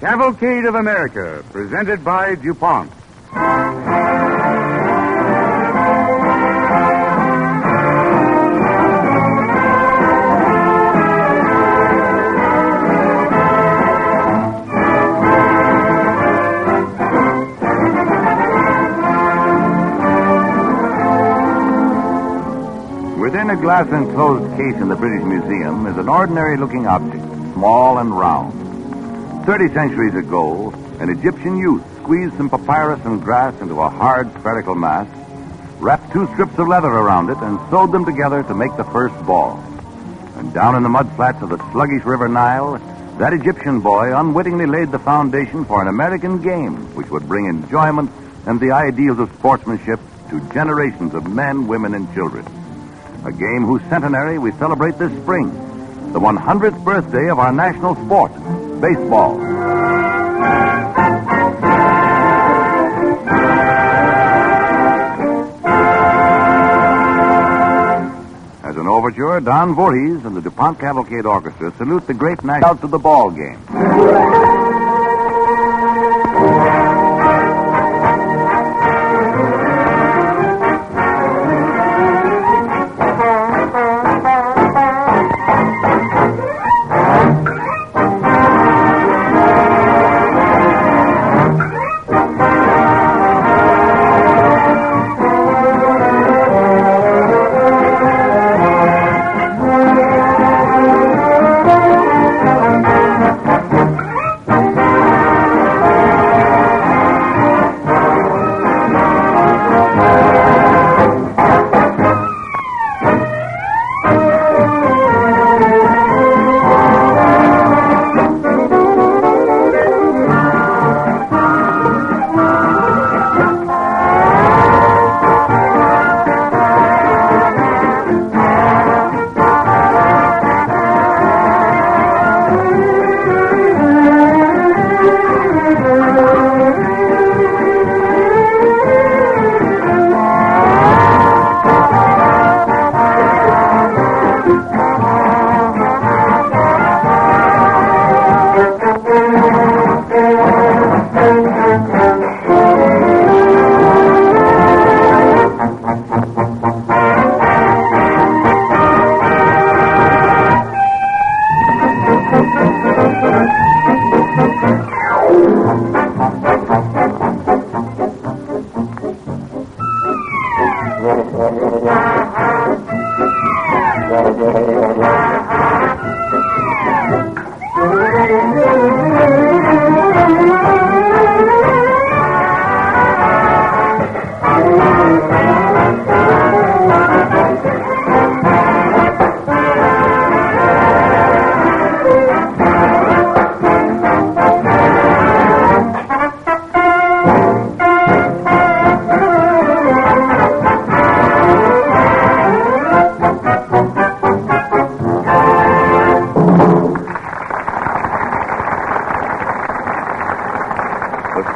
Cavalcade of America, presented by DuPont. Within a glass enclosed case in the British Museum is an ordinary looking object, small and round. Thirty centuries ago, an Egyptian youth squeezed some papyrus and grass into a hard spherical mass, wrapped two strips of leather around it, and sewed them together to make the first ball. And down in the mud flats of the sluggish River Nile, that Egyptian boy unwittingly laid the foundation for an American game which would bring enjoyment and the ideals of sportsmanship to generations of men, women, and children. A game whose centenary we celebrate this spring, the 100th birthday of our national sport, baseball. As an overture, Don Voorhees and the DuPont Cavalcade Orchestra salute the great national out to the ball game.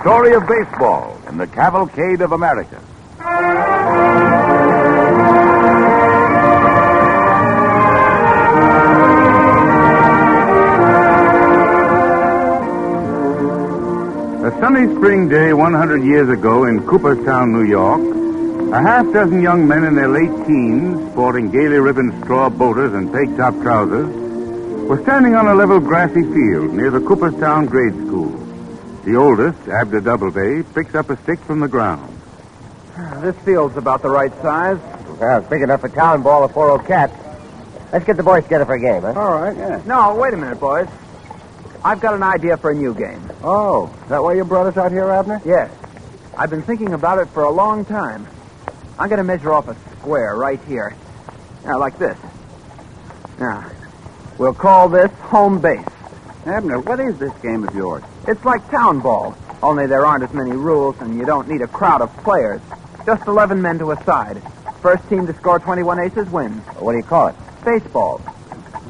Story of baseball in the Cavalcade of America. A sunny spring day 100 years ago in Cooperstown, New York, a half dozen young men in their late teens, sporting gaily ribboned straw boaters and peg top trousers, were standing on a level grassy field near the Cooperstown grade school. The oldest, Abner Doubleday, picks up a stick from the ground. This field's about the right size. Well, it's big enough for town ball of four old cats. Let's get the boys together for a game, huh? All right, yeah. No, wait a minute, boys. I've got an idea for a new game. Oh, is that why you brought us out here, Abner? Yes. I've been thinking about it for a long time. I'm going to measure off a square right here. Now, like this. Now, we'll call this home base. Abner, what is this game of yours? It's like town ball, only there aren't as many rules and you don't need a crowd of players. Just 11 men to a side. First team to score 21 aces wins. What do you call it? Baseball.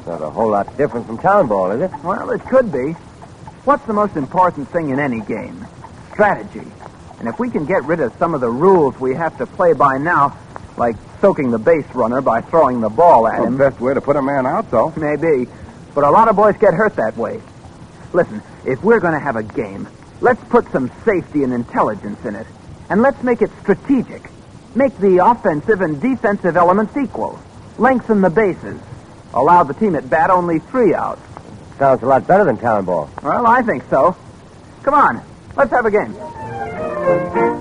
Not a whole lot different from town ball, is it? Well, it could be. What's the most important thing in any game? Strategy. And if we can get rid of some of the rules we have to play by now, like soaking the base runner by throwing the ball at him. best way to put a man out, though. Maybe. But a lot of boys get hurt that way. Listen, if we're going to have a game, let's put some safety and intelligence in it. And let's make it strategic. Make the offensive and defensive elements equal. Lengthen the bases. Allow the team at bat only three outs. Sounds a lot better than town ball. Well, I think so. Come on, let's have a game.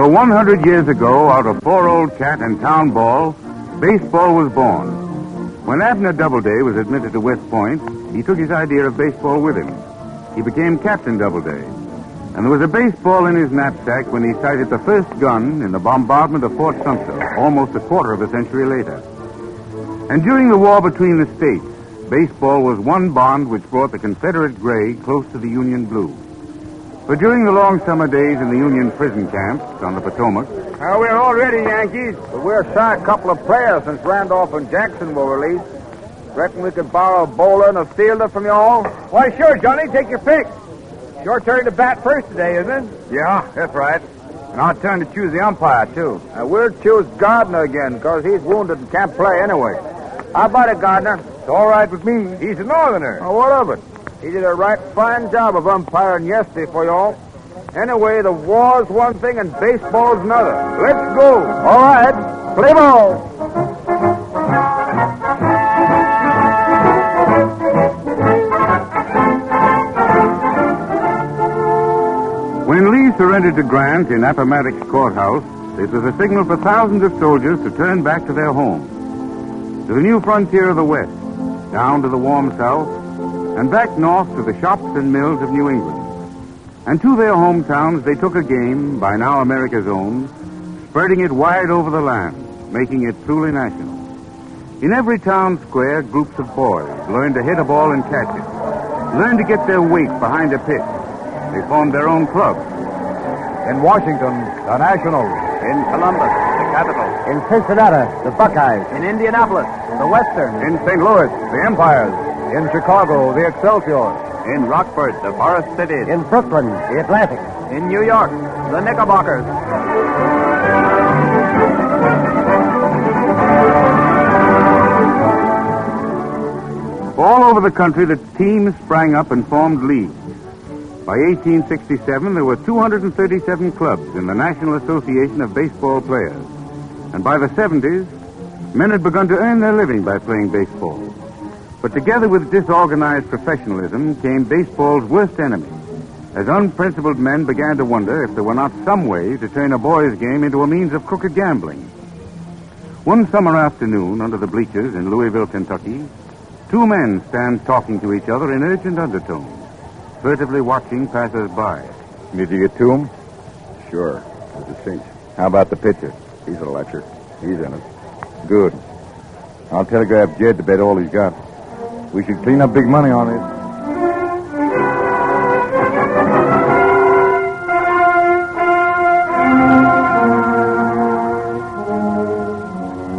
So 100 years ago, out of four old cat and town ball, baseball was born. When Abner Doubleday was admitted to West Point, he took his idea of baseball with him. He became Captain Doubleday. And there was a baseball in his knapsack when he sighted the first gun in the bombardment of Fort Sumter, almost a quarter of a century later. And during the war between the states, baseball was one bond which brought the Confederate gray close to the Union blue. But during the long summer days in the Union prison camps on the Potomac, Well, we're all ready, Yankees. But we're shy a couple of players since Randolph and Jackson were released. Reckon we could borrow a bowler and a fielder from you all? Why, sure, Johnny. Take your pick. It's your turn to bat first today, isn't it? Yeah, that's right. And our turn to choose the umpire, too. Uh, we'll choose Gardner again, because he's wounded and can't play anyway. How about it, Gardner? It's all right with me. He's a northerner. Oh, what of it? He did a right fine job of umpiring yesterday for you all. Anyway, the war's one thing and baseball's another. Let's go. All right. Play ball. when Lee surrendered to Grant in Appomattox Courthouse, it was a signal for thousands of soldiers to turn back to their homes, to the new frontier of the West, down to the warm South, and back north to the shops and mills of New England. And to their hometowns they took a game, by now America's own, spreading it wide over the land, making it truly national. In every town square, groups of boys learned to hit a ball and catch it, learned to get their weight behind a pitch. They formed their own clubs. In Washington, the Nationals. In Columbus, the capital. In Cincinnati, the Buckeyes. In Indianapolis, the Western. In St. Louis, the Empires. In Chicago, the Excelsior. In Rockford, the Forest Cities. In Brooklyn, the Atlantic. In New York, the Knickerbockers. All over the country, the teams sprang up and formed leagues. By 1867, there were 237 clubs in the National Association of Baseball Players. And by the 70s, men had begun to earn their living by playing baseball. But together with disorganized professionalism came baseball's worst enemy, as unprincipled men began to wonder if there were not some way to turn a boys' game into a means of crooked gambling. One summer afternoon, under the bleachers in Louisville, Kentucky, two men stand talking to each other in urgent undertones, furtively watching passers-by. Did you get to him? Sure. There's a cinch. How about the pitcher? He's a lecher. He's in it. Good. I'll telegraph Jed to bet all he's got. We should clean up big money on this.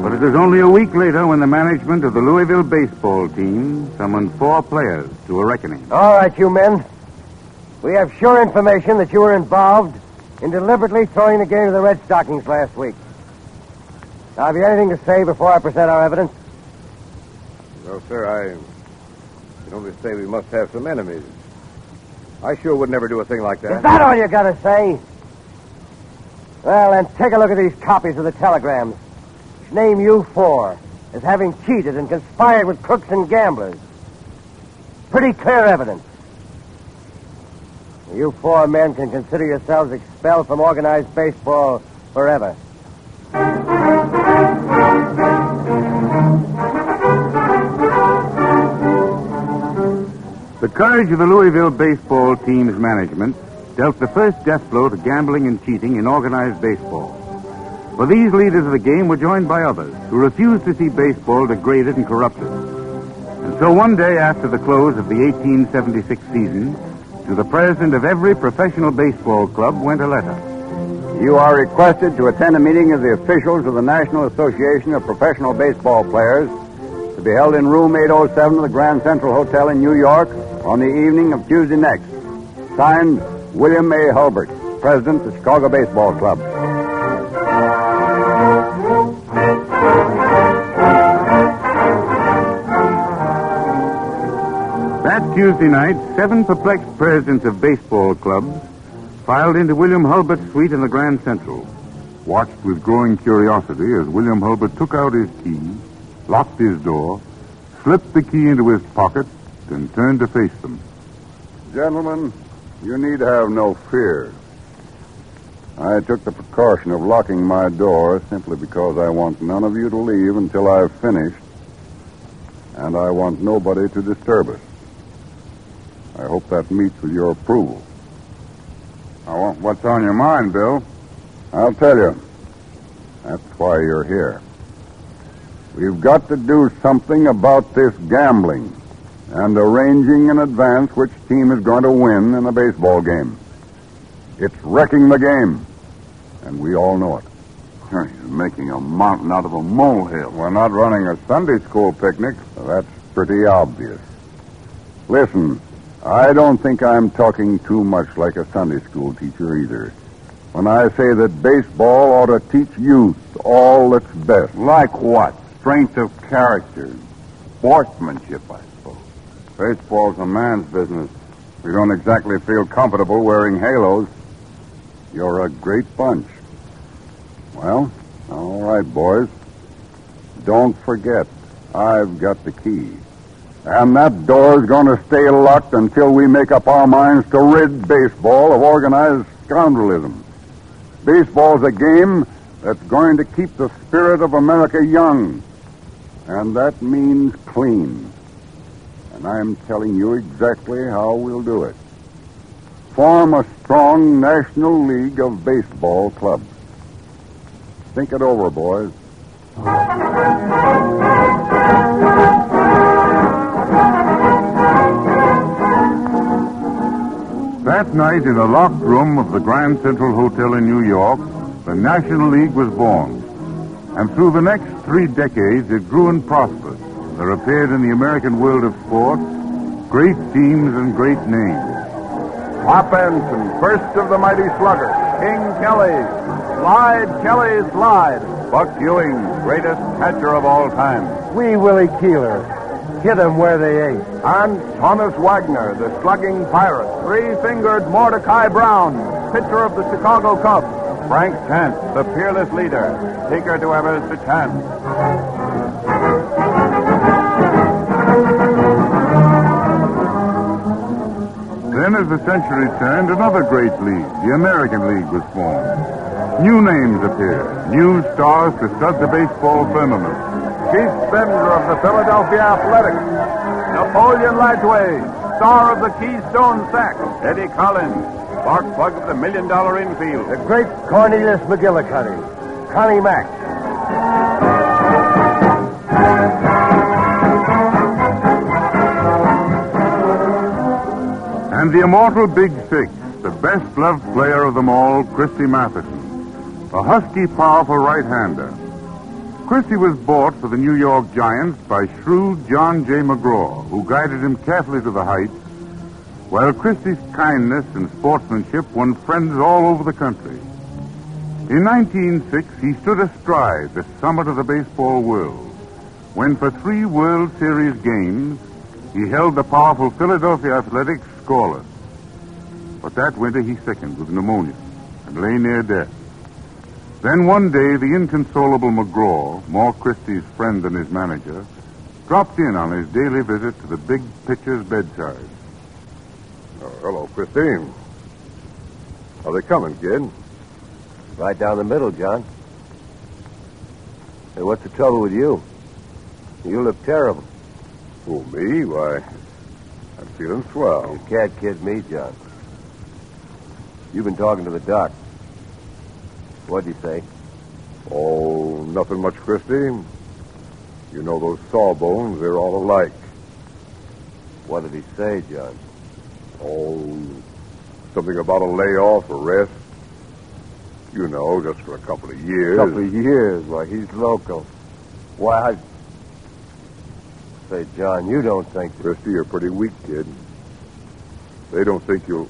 But it was only a week later when the management of the Louisville baseball team summoned four players to a reckoning. All right, you men. We have sure information that you were involved in deliberately throwing the game to the Red Stockings last week. Now, have you anything to say before I present our evidence? No, sir, I can only say we must have some enemies. I sure would never do a thing like that. Is that all you got to say? Well, then take a look at these copies of the telegrams. Name you four as having cheated and conspired with crooks and gamblers. Pretty clear evidence. You four men can consider yourselves expelled from organized baseball forever. Courage of the Louisville baseball team's management dealt the first death blow to gambling and cheating in organized baseball. For these leaders of the game were joined by others who refused to see baseball degraded and corrupted. And so one day after the close of the 1876 season, to the president of every professional baseball club went a letter. You are requested to attend a meeting of the officials of the National Association of Professional Baseball Players to be held in room 807 of the Grand Central Hotel in New York on the evening of Tuesday next. Signed, William A. Hulbert, President of the Chicago Baseball Club. That Tuesday night, seven perplexed presidents of baseball clubs filed into William Hulbert's suite in the Grand Central, watched with growing curiosity as William Hulbert took out his key, locked his door, slipped the key into his pocket, and turned to face them. Gentlemen, you need have no fear. I took the precaution of locking my door simply because I want none of you to leave until I've finished, and I want nobody to disturb us. I hope that meets with your approval. Now, what's on your mind, Bill? I'll tell you. That's why you're here. We've got to do something about this gambling and arranging in advance which team is going to win in a baseball game. It's wrecking the game, and we all know it. You're making a mountain out of a molehill. We're not running a Sunday school picnic, that's pretty obvious. Listen, I don't think I'm talking too much like a Sunday school teacher either. When I say that baseball ought to teach youth all that's best. Like what? Strength of character, sportsmanship, I. Baseball's a man's business. We don't exactly feel comfortable wearing halos. You're a great bunch. Well, all right, boys. Don't forget, I've got the key. And that door's going to stay locked until we make up our minds to rid baseball of organized scoundrelism. Baseball's a game that's going to keep the spirit of America young. And that means clean. And I'm telling you exactly how we'll do it. Form a strong National League of Baseball clubs. Think it over, boys. That night, in a locked room of the Grand Central Hotel in New York, the National League was born. And through the next three decades, it grew and prospered. There appeared in the American world of sport great teams and great names. Pop Anson, first of the mighty sluggers. King Kelly, Slide Kelly Slide. Buck Ewing, greatest catcher of all time. Wee Willie Keeler. Hit 'em where they ain't. And Thomas Wagner, the slugging pirate. Three-fingered Mordecai Brown, pitcher of the Chicago Cubs. Frank Chance, the fearless leader. Eager to us the chance. Then, as the century turned, another great league, the American League, was formed. New names appeared, new stars to stud the baseball firmament. Chief Bender of the Philadelphia Athletics. Napoleon Lajoie, star of the Keystone Sack. Eddie Collins, spark plug of the Million Dollar Infield. The great Cornelius McGillicuddy. Connie Mack. And the immortal Big Six, the best loved player of them all, Christy Mathewson. A husky, powerful right hander. Christie was bought for the New York Giants by shrewd John J. McGraw, who guided him carefully to the heights, while Christie's kindness and sportsmanship won friends all over the country. In 1906, he stood astride the summit of the baseball world, when for three World Series games, he held the powerful Philadelphia Athletics scoreless. But that winter he sickened with pneumonia and lay near death. Then one day, the inconsolable McGraw, more Christie's friend than his manager, dropped in on his daily visit to the big pitcher's bedside. Oh, hello, Christine. Are they coming, kid? Right down the middle, John. Hey, what's the trouble with you? You look terrible. Who, me? Why, I'm feeling swell. You can't kid me, John. You've been talking to the doc. What'd he say? Oh, nothing much, Christie. You know those sawbones, they're all alike. What did he say, John? Oh, something about a layoff or rest. You know, just for a couple of years. A couple of years. Why, he's local. Why, I... Say, John, you don't think... Christie, you're pretty weak, kid. They don't think you'll...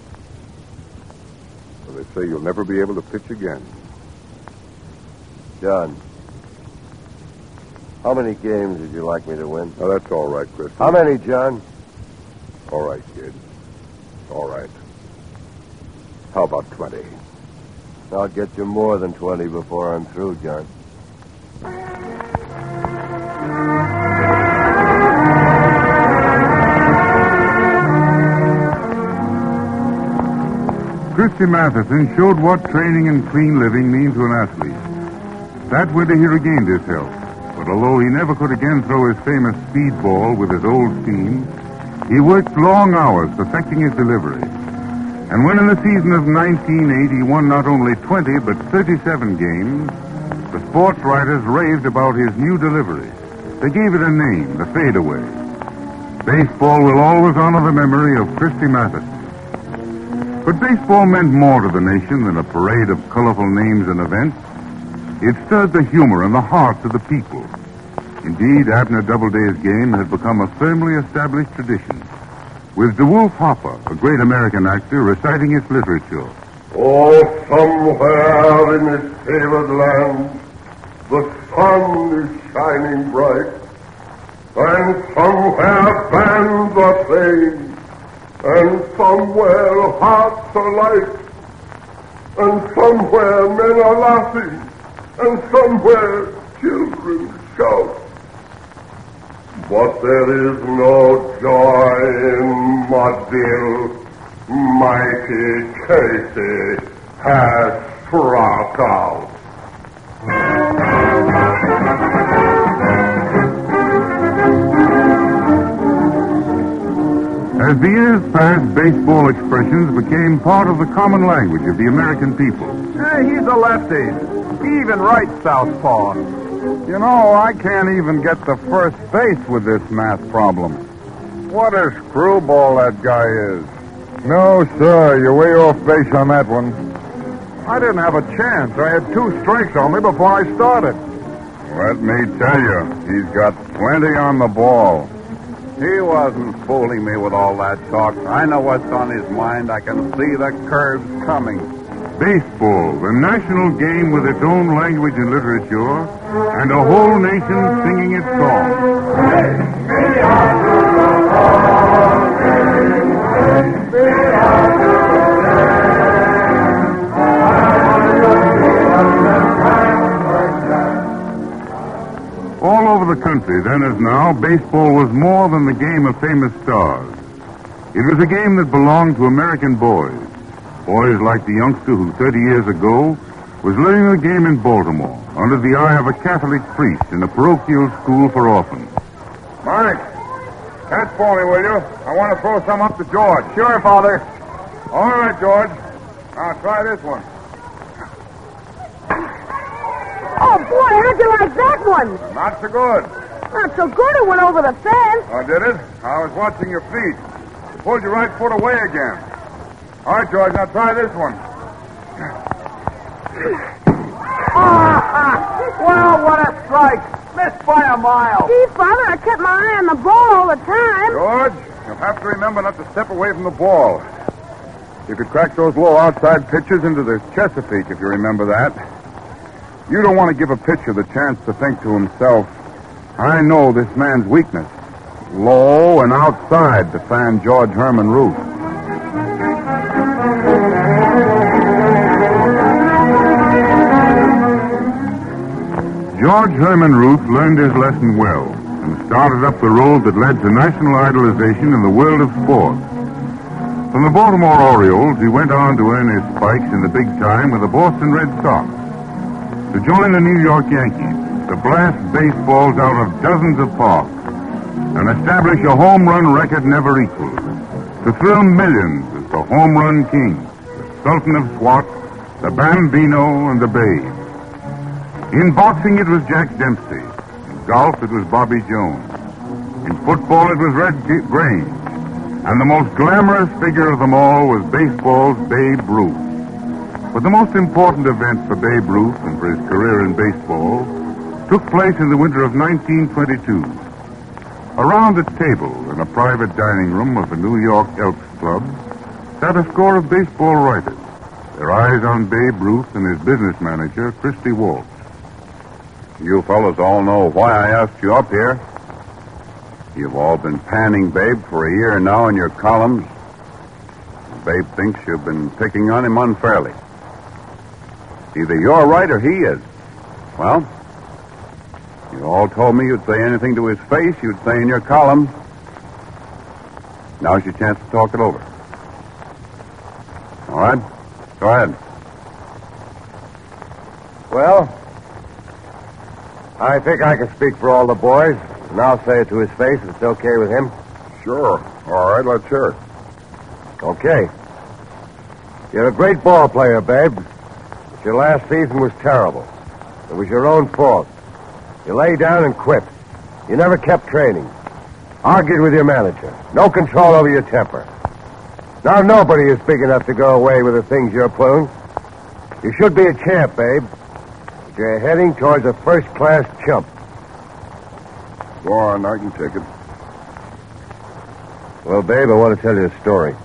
Well, they say you'll never be able to pitch again. John, how many games would you like me to win? Now, that's all right, Christie. How many, John? All right, kid. All right. How about 20? I'll get you more than 20 before I'm through, John. Christy Mathewson showed what training and clean living mean to an athlete. That winter he regained his health, but although he never could again throw his famous speedball with his old team, he worked long hours perfecting his delivery. And when in the season of 1980 he won not only 20 but 37 games, the sports writers raved about his new delivery. They gave it a name, the fadeaway. Baseball will always honor the memory of Christy Mathewson. But baseball meant more to the nation than a parade of colorful names and events. It stirred the humor and the hearts of the people. Indeed, Abner Doubleday's game had become a firmly established tradition, with DeWolf Hopper, a great American actor, reciting its literature. Oh, somewhere in this favored land, the sun is shining bright, and somewhere bands are playing, and somewhere hearts are light, and somewhere men are laughing, and somewhere children shout. But there is no joy in Mudville. Mighty Casey has struck out. As the years passed, baseball expressions became part of the common language of the American people. Hey, he's a lefty. He even writes southpaw. You know, I can't even get the first base with this math problem. What a screwball that guy is. No, sir, you're way off base on that one. I didn't have a chance. I had two strikes on me before I started. Let me tell you, he's got plenty on the ball. He wasn't fooling me with all that talk. I know what's on his mind. I can see the curves coming. Baseball, the national game with its own language and literature, and a whole nation singing its song. All over the country, then as now, baseball was more than the game of famous stars. It was a game that belonged to American boys. Boys like the youngster who 30 years ago was learning the game in Baltimore under the eye of a Catholic priest in a parochial school for orphans. Mike, catch for me, will you? I want to throw some up to George. Sure, Father. All right, George. Now try this one. Oh, boy, how'd you like that one? Not so good. Not so good. It went over the fence. Oh, did it? I was watching your feet. You pulled your right foot away again. All right, George, now try this one. well, what a strike! Missed by a mile. Gee, Father, I kept my eye on the ball all the time. George, you'll have to remember not to step away from the ball. You could crack those low outside pitches into the Chesapeake, if you remember that. You don't want to give a pitcher the chance to think to himself, I know this man's weakness. Low and outside to fan George Herman Ruth. George Herman Ruth learned his lesson well and started up the road that led to national idolization in the world of sport. From the Baltimore Orioles, he went on to earn his spikes in the big time with the Boston Red Sox. To join the New York Yankees, to blast baseballs out of dozens of parks, and establish a home run record never equaled. To thrill millions as the home run king, the Sultan of SWAT, the Bambino, and the Babe. In boxing, it was Jack Dempsey. In golf, it was Bobby Jones. In football, it was Red Grange. And the most glamorous figure of them all was baseball's Babe Ruth. But the most important event for Babe Ruth and for his career in baseball took place in the winter of 1922. Around a table in a private dining room of the New York Elks Club sat a score of baseball writers, their eyes on Babe Ruth and his business manager, Christy Walsh. You fellows all know why I asked you up here. You've all been panning Babe for a year now in your columns. Babe thinks you've been picking on him unfairly. Either you're right or he is. Well, you all told me you'd say anything to his face, you'd say in your column. Now's your chance to talk it over. All right? Go ahead. Well, I think I can speak for all the boys, and I'll say it to his face if it's okay with him. Sure. All right, let's hear it. Okay. You're a great ball player, babe. Your last season was terrible. It was your own fault. You lay down and quit. You never kept training. Argued with your manager. No control over your temper. Now nobody is big enough to go away with the things you're pulling. You should be a champ, babe. But you're heading towards a first-class chump. Go on, I can take it. Well, babe, I want to tell you a story.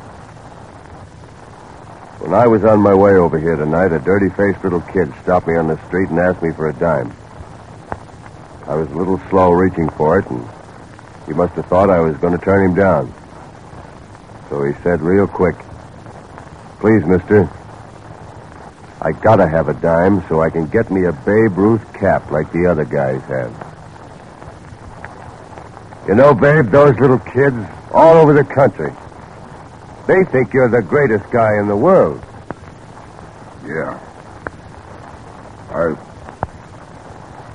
When I was on my way over here tonight, a dirty-faced little kid stopped me on the street and asked me for a dime. I was a little slow reaching for it, and he must have thought I was going to turn him down. So he said real quick, Please, mister, I gotta have a dime so I can get me a Babe Ruth cap like the other guys have. You know, Babe, those little kids all over the country, they think you're the greatest guy in the world. Yeah. I.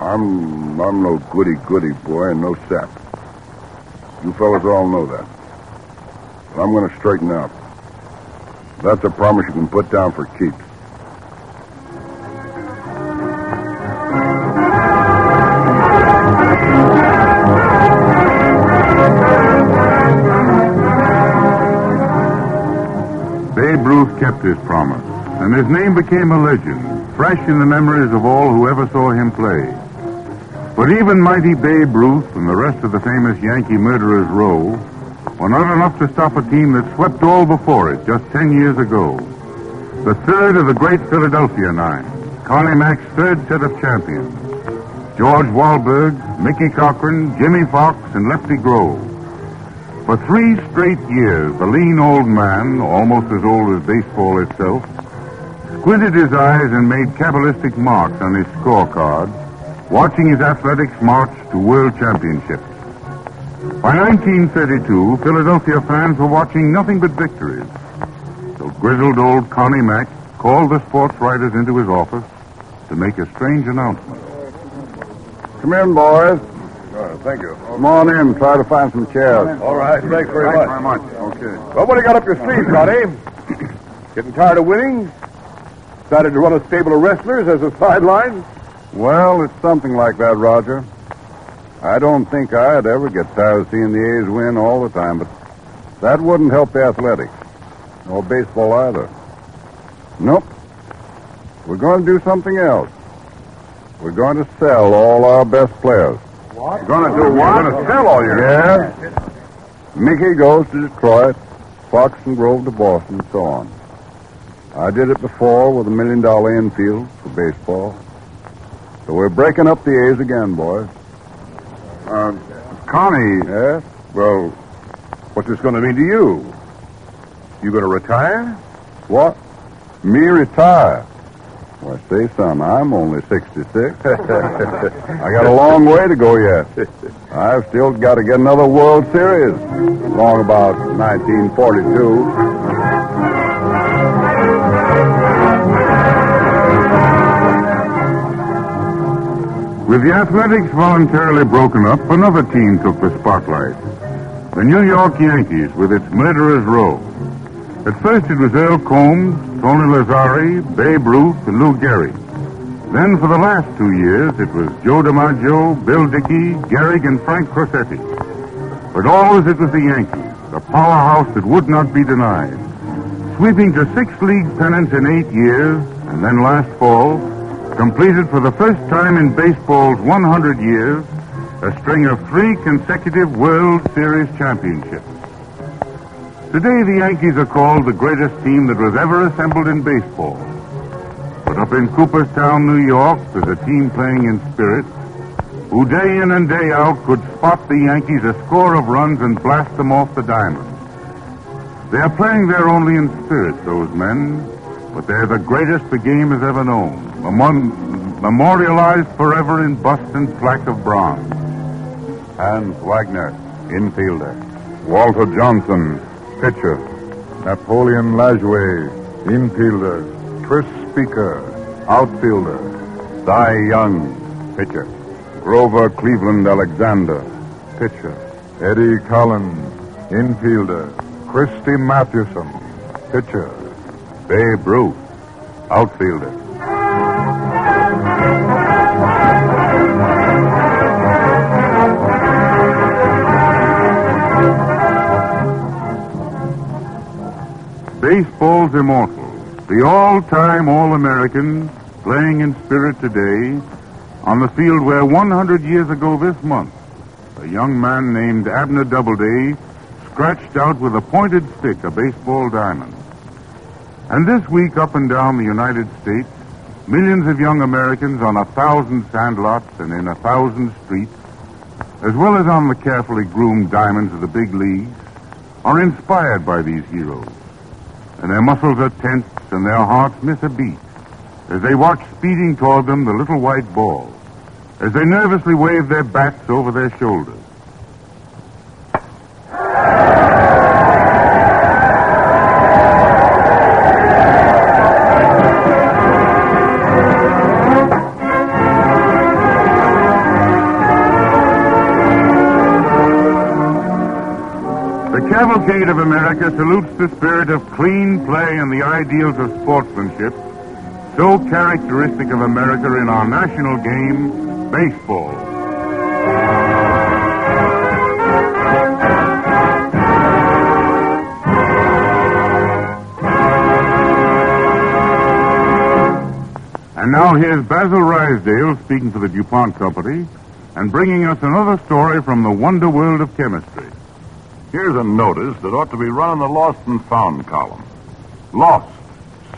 I'm. I'm no goody goody boy and no sap. You fellas all know that. But I'm going to straighten out. That's a promise you can put down for keeps. His promise, and his name became a legend, fresh in the memories of all who ever saw him play. But even mighty Babe Ruth and the rest of the famous Yankee murderers row were not enough to stop a team that swept all before it just ten years ago. The third of the great Philadelphia nine, Connie Mack's third set of champions. George Walberg, Mickey Cochrane, Jimmie Foxx, and Lefty Grove. For three straight years, the lean old man, almost as old as baseball itself, squinted his eyes and made cabalistic marks on his scorecard, watching his athletics march to world championships. By 1932, Philadelphia fans were watching nothing but victories. So grizzled old Connie Mack called the sports writers into his office to make a strange announcement. Come in, boys. Thank you. Come on in. Try to find some chairs. All right, thanks very Thanks much. very much. Okay. Well, what do you got up your sleeve, Connie? Getting tired of winning? Decided to run a stable of wrestlers as a sideline? Well, it's something like that, Roger. I don't think I'd ever get tired of seeing the A's win all the time, but that wouldn't help the athletics. Or baseball either. Nope. We're going to do something else. We're going to sell all our best players. What? Going to do what? You're Going to sell all your... Yeah. Mickey goes to Detroit, Foxx and Grove to Boston, and so on. I did it before with a million dollar infield for baseball. So we're breaking up the A's again, boys. Uh, Connie. Yes? Well, what's this going to mean to you? You going to retire? What? Me retire? Why, say, son, I'm only 66. I got a long way to go yet. I've still got to get another World Series. Long about 1942. With the Athletics voluntarily broken up, another team took the spotlight. The New York Yankees with its murderers row. At first it was Earl Combs, Tony Lazzeri, Babe Ruth, and Lou Gehrig. Then for the last two years it was Joe DiMaggio, Bill Dickey, Gehrig, and Frank Crosetti. But always it was the Yankees, the powerhouse that would not be denied. Sweeping to six league pennants in eight years, and then last fall, completed for the first time in baseball's 100 years a string of three consecutive World Series championships. Today, the Yankees are called the greatest team that was ever assembled in baseball. But up in Cooperstown, New York, there's a team playing in spirit who day in and day out could spot the Yankees a score of runs and blast them off the diamond. They are playing there only in spirit, those men, but they're the greatest the game has ever known, memorialized forever in bust and plaque of bronze. Hans Wagner, infielder. Walter Johnson, pitcher. Napoleon Lajoie, infielder. Tris Speaker, outfielder. Cy Young, pitcher. Grover Cleveland Alexander, pitcher. Eddie Collins, infielder. Christy Mathewson, pitcher. Babe Ruth, outfielder. Baseball's immortal. The all-time All-American playing in spirit today on the field where 100 years ago this month, a young man named Abner Doubleday scratched out with a pointed stick a baseball diamond. And this week, up and down the United States, millions of young Americans on a thousand sandlots and in a thousand streets, as well as on the carefully groomed diamonds of the big leagues, are inspired by these heroes. And their muscles are tense and their hearts miss a beat as they watch speeding toward them the little white ball, as they nervously wave their bats over their shoulders. Cavalcade of America salutes the spirit of clean play and the ideals of sportsmanship, so characteristic of America in our national game, baseball. And now here's Basil Ruysdael speaking for the DuPont Company and bringing us another story from the wonder world of chemistry. Here's a notice that ought to be run in the lost and found column. Lost.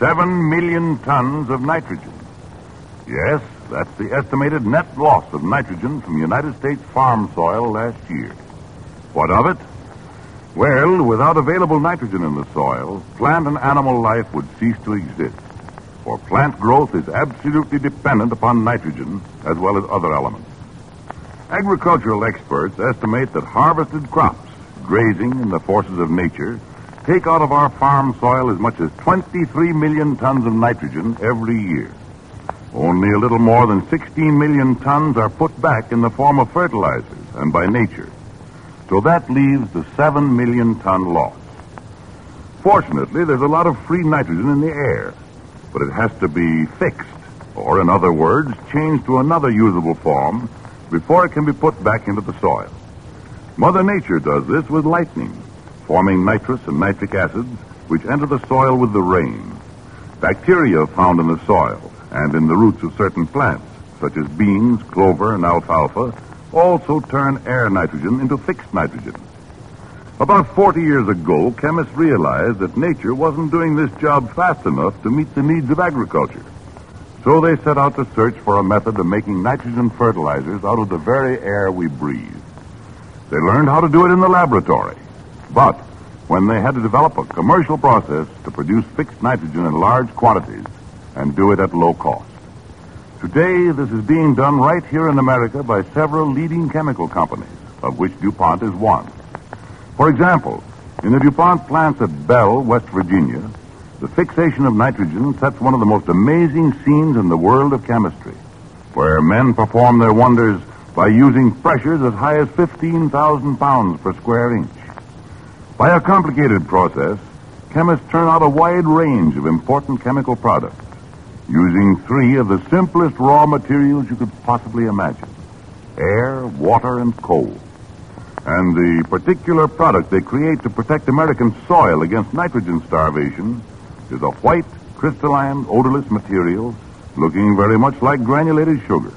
Seven million tons of nitrogen. Yes, that's the estimated net loss of nitrogen from United States farm soil last year. What of it? Well, without available nitrogen in the soil, plant and animal life would cease to exist. For plant growth is absolutely dependent upon nitrogen as well as other elements. Agricultural experts estimate that harvested crops, grazing and the forces of nature, take out of our farm soil as much as 23 million tons of nitrogen every year. Only a little more than 16 million tons are put back in the form of fertilizers and by nature. So that leaves the 7 million ton loss. Fortunately, there's a lot of free nitrogen in the air, but it has to be fixed, or in other words, changed to another usable form before it can be put back into the soil. Mother Nature does this with lightning, forming nitrous and nitric acids which enter the soil with the rain. Bacteria found in the soil and in the roots of certain plants, such as beans, clover, and alfalfa, also turn air nitrogen into fixed nitrogen. About 40 years ago, chemists realized that nature wasn't doing this job fast enough to meet the needs of agriculture. So they set out to search for a method of making nitrogen fertilizers out of the very air we breathe. They learned how to do it in the laboratory. But when they had to develop a commercial process to produce fixed nitrogen in large quantities and do it at low cost. Today, this is being done right here in America by several leading chemical companies, of which DuPont is one. For example, in the DuPont plants at Belle, West Virginia, the fixation of nitrogen sets one of the most amazing scenes in the world of chemistry, where men perform their wonders by using pressures as high as 15,000 pounds per square inch. By a complicated process, chemists turn out a wide range of important chemical products using three of the simplest raw materials you could possibly imagine air, water, and coal. And the particular product they create to protect American soil against nitrogen starvation is a white, crystalline, odorless material looking very much like granulated sugar.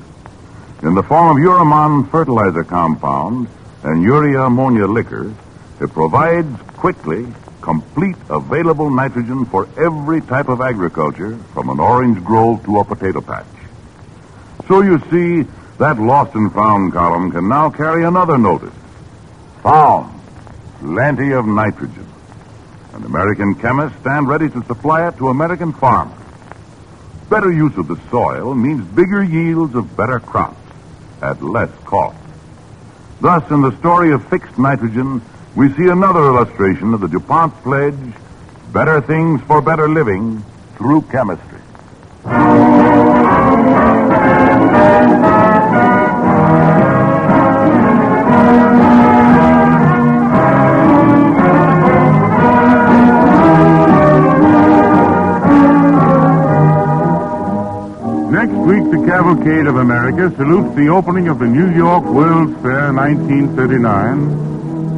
In the form of Uramon fertilizer compound and urea ammonia liquor, it provides quickly complete available nitrogen for every type of agriculture, from an orange grove to a potato patch. So you see, that lost and found column can now carry another notice. Found. Plenty of nitrogen. And American chemists stand ready to supply it to American farmers. Better use of the soil means bigger yields of better crops at less cost. Thus, in the story of fixed nitrogen, we see another illustration of the DuPont pledge better things for better living through chemistry. Cavalcade of America salutes the opening of the New York World's Fair 1939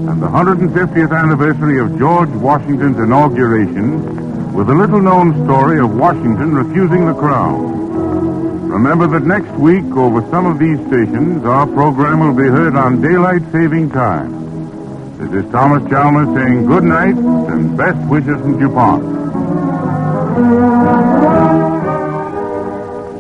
and the 150th anniversary of George Washington's inauguration with a little known story of Washington refusing the crown. Remember that next week, over some of these stations, our program will be heard on daylight saving time. This is Thomas Chalmers saying good night and best wishes from DuPont.